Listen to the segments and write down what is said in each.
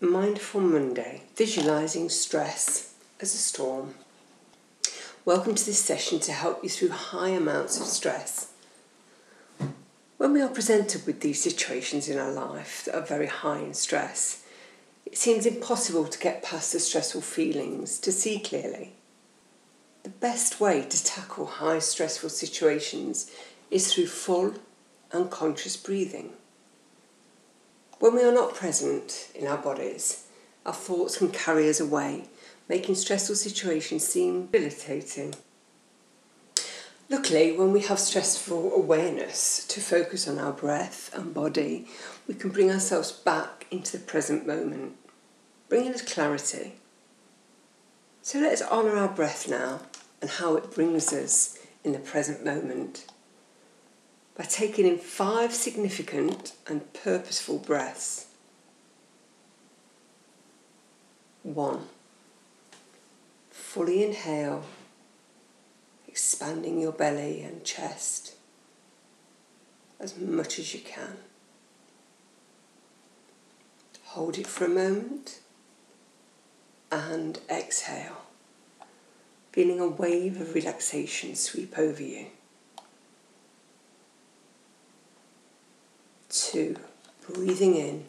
Mindful Monday, visualizing stress as a storm. Welcome to this session to help you through high amounts of stress. When we are presented with these situations in our life that are very high in stress, it seems impossible to get past the stressful feelings, to see clearly. The best way to tackle high stressful situations is through full, unconscious breathing. When we are not present in our bodies, our thoughts can carry us away, making stressful situations seem debilitating. Luckily, when we have stressful awareness to focus on our breath and body, we can bring ourselves back into the present moment, bringing us clarity. So let us honour our breath now and how it brings us in the present moment by taking in five significant and purposeful breaths. One, fully inhale, expanding your belly and chest as much as you can. Hold it for a moment and exhale, feeling a wave of relaxation sweep over you. Two, breathing in,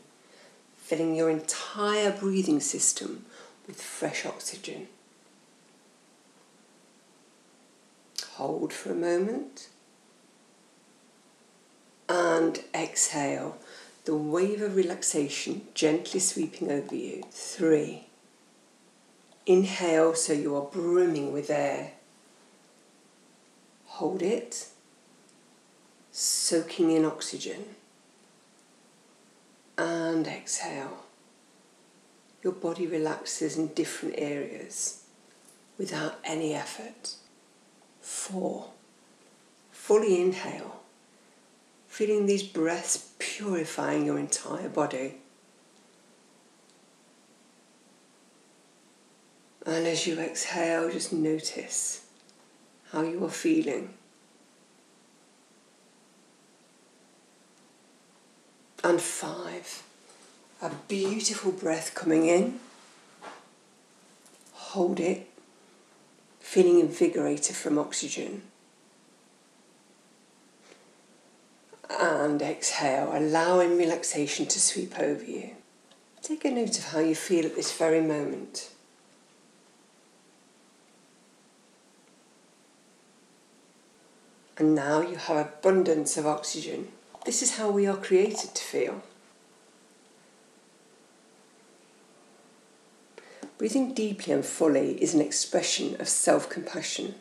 filling your entire breathing system with fresh oxygen. Hold for a moment and exhale, the wave of relaxation gently sweeping over you. Three. Inhale so you are brimming with air. Hold it, soaking in oxygen and exhale. Your body relaxes in different areas without any effort. Four, fully inhale, feeling these breaths purifying your entire body. And as you exhale, just notice how you are feeling. And five. A beautiful breath coming in. Hold it, feeling invigorated from oxygen. And exhale, allowing relaxation to sweep over you. Take a note of how you feel at this very moment. And now you have abundance of oxygen this is how we are created to feel. Breathing deeply and fully is an expression of self compassion.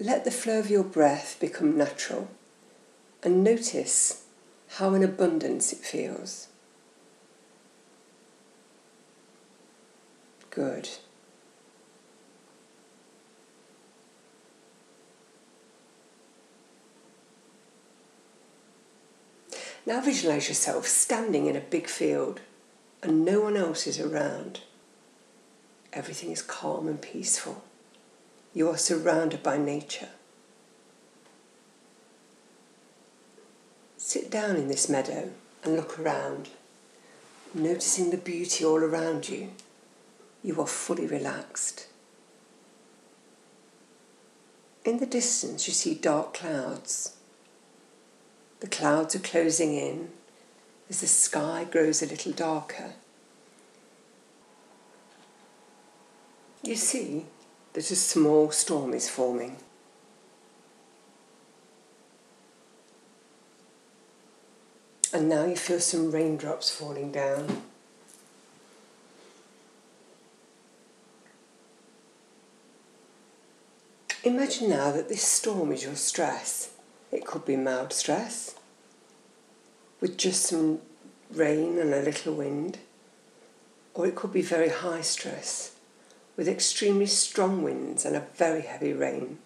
Let the flow of your breath become natural and notice how in abundance it feels. Good. Now visualize yourself standing in a big field and no one else is around. Everything is calm and peaceful. You are surrounded by nature. Sit down in this meadow and look around, noticing the beauty all around you you are fully relaxed. In the distance, you see dark clouds. The clouds are closing in as the sky grows a little darker. You see that a small storm is forming. And now you feel some raindrops falling down. Imagine now that this storm is your stress. It could be mild stress with just some rain and a little wind, or it could be very high stress with extremely strong winds and a very heavy rain.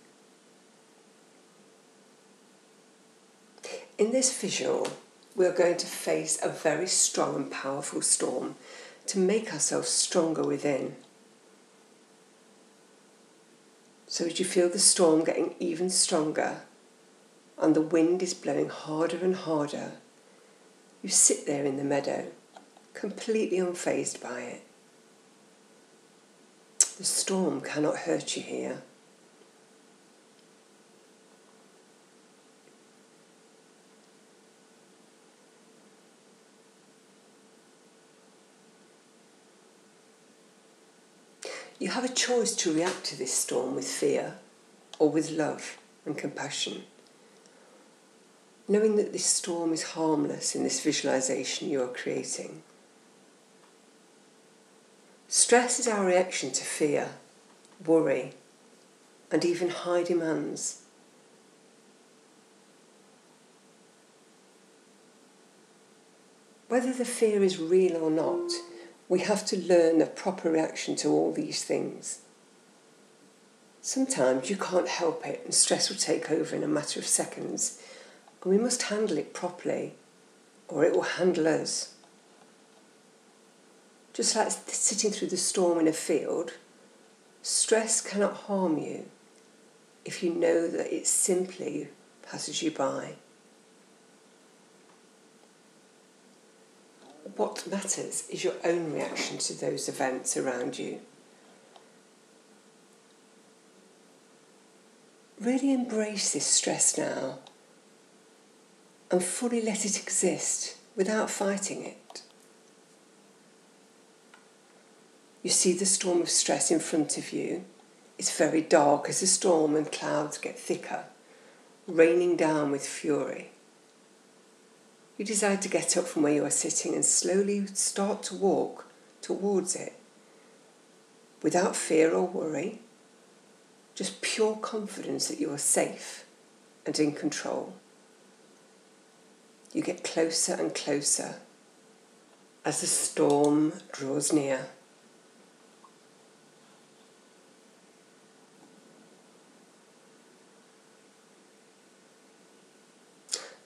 In this visual, we are going to face a very strong and powerful storm to make ourselves stronger within. So, as you feel the storm getting even stronger and the wind is blowing harder and harder, you sit there in the meadow, completely unfazed by it. The storm cannot hurt you here. You have a choice to react to this storm with fear or with love and compassion. Knowing that this storm is harmless in this visualization you are creating. Stress is our reaction to fear, worry, and even high demands. Whether the fear is real or not, we have to learn the proper reaction to all these things. Sometimes you can't help it and stress will take over in a matter of seconds, and we must handle it properly or it will handle us. Just like sitting through the storm in a field, stress cannot harm you if you know that it simply passes you by. What matters is your own reaction to those events around you. Really embrace this stress now and fully let it exist without fighting it. You see the storm of stress in front of you. It's very dark as the storm and clouds get thicker, raining down with fury. You decide to get up from where you are sitting and slowly start to walk towards it without fear or worry, just pure confidence that you are safe and in control. You get closer and closer as the storm draws near.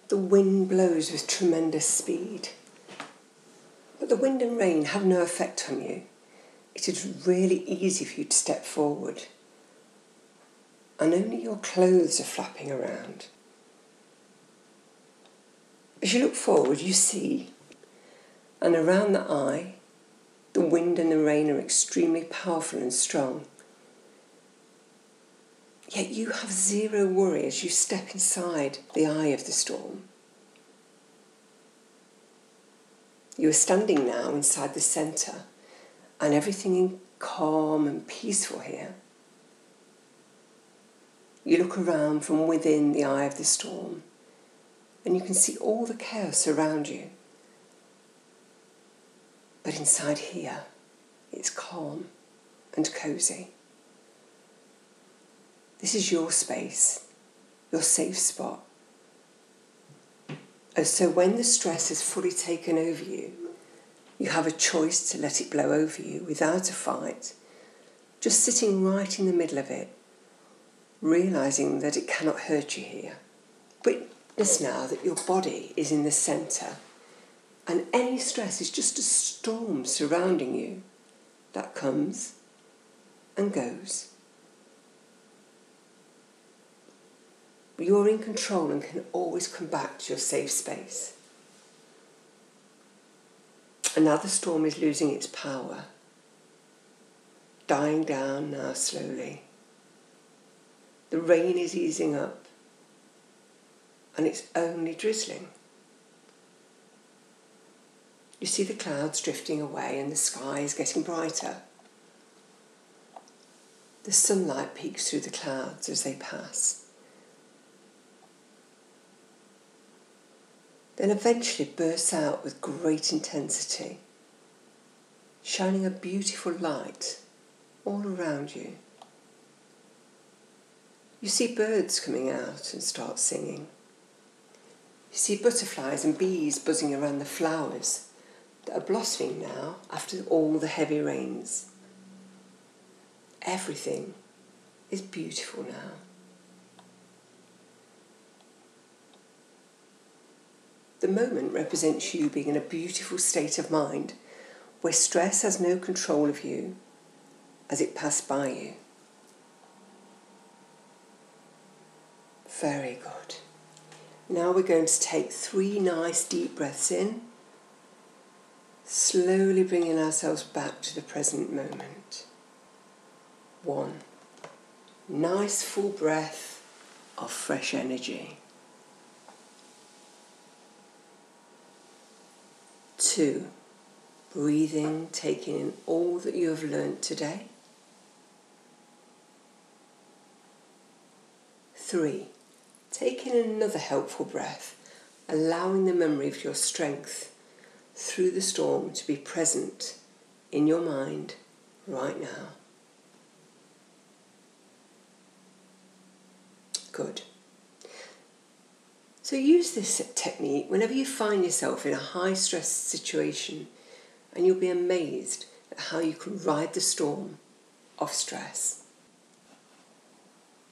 The wind blows with tremendous speed. But the wind and rain have no effect on you. It is really easy for you to step forward. And only your clothes are flapping around. As you look forward, you see, and around the eye, the wind and the rain are extremely powerful and strong. Yet you have zero worry as you step inside the eye of the storm. You are standing now inside the centre, and everything calm and peaceful here. You look around from within the eye of the storm, and you can see all the chaos around you. But inside here, it's calm and cosy. This is your space, your safe spot. And so when the stress has fully taken over you, you have a choice to let it blow over you without a fight, just sitting right in the middle of it, realizing that it cannot hurt you here. Witness now that your body is in the center and any stress is just a storm surrounding you that comes and goes. You're in control and can always come back to your safe space. And now the storm is losing its power, dying down now slowly. The rain is easing up, and it's only drizzling. You see the clouds drifting away, and the sky is getting brighter. The sunlight peeks through the clouds as they pass. Then eventually bursts out with great intensity, shining a beautiful light all around you. You see birds coming out and start singing. You see butterflies and bees buzzing around the flowers that are blossoming now after all the heavy rains. Everything is beautiful now. The moment represents you being in a beautiful state of mind where stress has no control of you as it passed by you. Very good. Now we're going to take three nice deep breaths in, slowly bringing ourselves back to the present moment. One. Nice full breath of fresh energy. Two. Breathing, taking in all that you have learnt today. Three, taking another helpful breath, allowing the memory of your strength through the storm to be present in your mind right now. Good. So use this technique whenever you find yourself in a high stress situation and you'll be amazed at how you can ride the storm of stress.